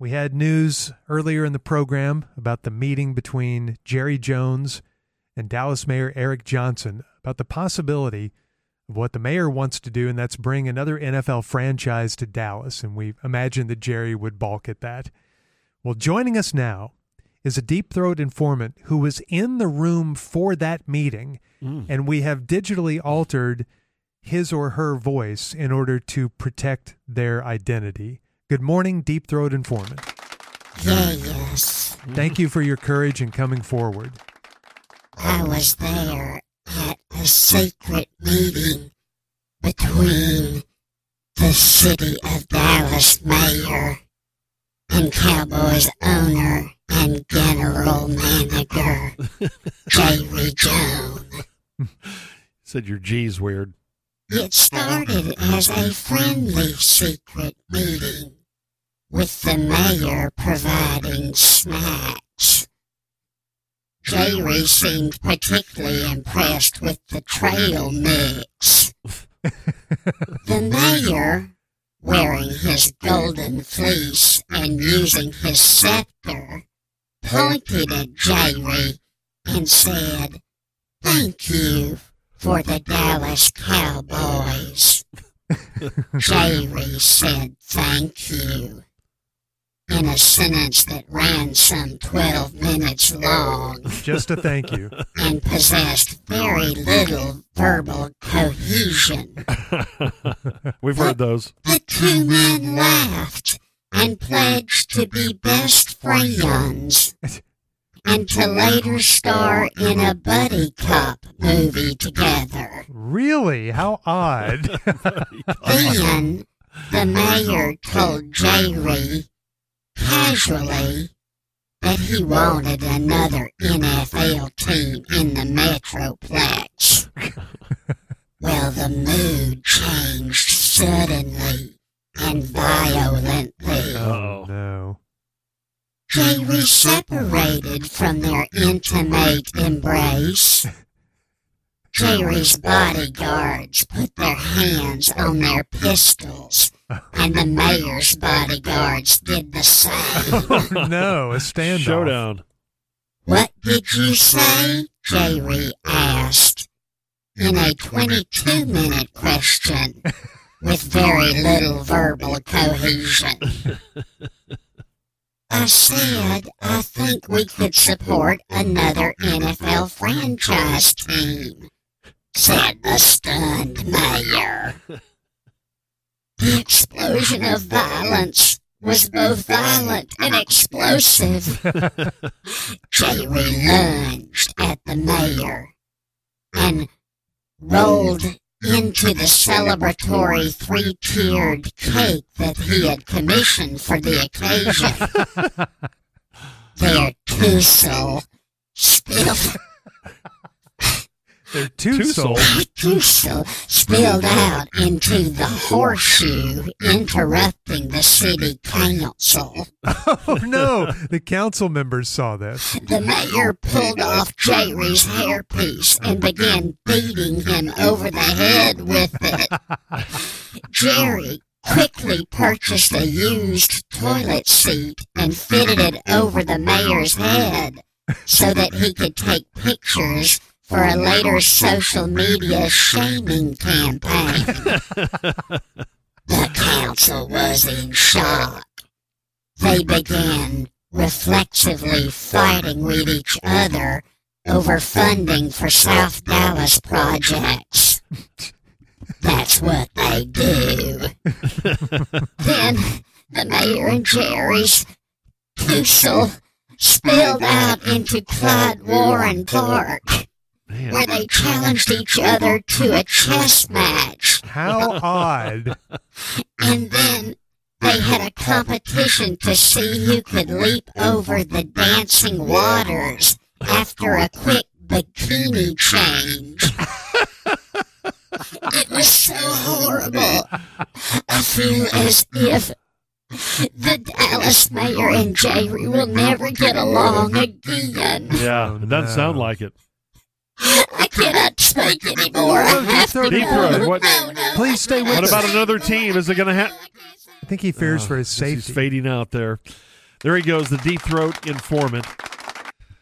We had news earlier in the program about the meeting between Jerry Jones and Dallas Mayor Eric Johnson about the possibility of what the mayor wants to do, and that's bring another NFL franchise to Dallas. And we imagine that Jerry would balk at that. Well, joining us now is a deep throat informant who was in the room for that meeting, Mm. and we have digitally altered his or her voice in order to protect their identity. Good morning, Deep Throat Informant. Yes, Thank you for your courage in coming forward. I was there at a secret meeting between the city of Dallas mayor and Cowboys owner and general manager, Jerry Jones. Said your G's weird. It started as a friendly secret meeting with the mayor providing snacks. Jerry seemed particularly impressed with the trail mix. the mayor, wearing his golden fleece and using his scepter, pointed at Jerry and said, Thank you for the Dallas Cowboys. Jerry said thank you in a sentence that ran some 12 minutes long Just a thank you. and possessed very little verbal cohesion. We've heard those. The two men laughed and pledged to be best friends and to later star in a buddy cop movie together. Really? How odd. Then the mayor told Jerry casually that he wanted another NFL team in the Metroplex. well, the mood changed suddenly and violently. Oh. no. Jerry separated from their intimate embrace. Jerry's bodyguards put their hands on their pistols, and the mayor's bodyguards did the same. Oh, no. A standoff. Showdown. What did you say? Jerry asked in a 22 minute question with very little verbal cohesion. I said, I think we could support another NFL franchise team, said the stunned mayor. The explosion of violence was both violent and explosive. Jerry lunged at the mayor and rolled into the celebratory three tiered cake that he had commissioned for the occasion. Their tussle spilled, They're two Two-soul. souls. tussle spilled out into the horseshoe, interrupting the city council. Oh, no. The council members saw this. The mayor pulled off Jerry's hairpiece and began beating him over the head with it. Jerry quickly purchased a used toilet seat and fitted it over the mayor's head so that he could take pictures for a later social media shaming campaign. the council was in shock. They began reflexively fighting with each other over funding for South Dallas projects. That's what they do. then the mayor and Jerry's tussle spilled out into Clyde Warren Park, Man. where they challenged each other to a chess match. How odd. And then they had a competition to see who could leap over the dancing waters after a quick bikini change. it was so horrible. I feel as if the Dallas mayor and Jerry will never get along again. Yeah, it doesn't sound like it. I cannot speak anymore. I have to Deep throat. What? No, no. Please stay with What us. about another team? Is it going to happen? I think he fears oh, for his He's safety. fading out there. There he goes, the deep throat informant.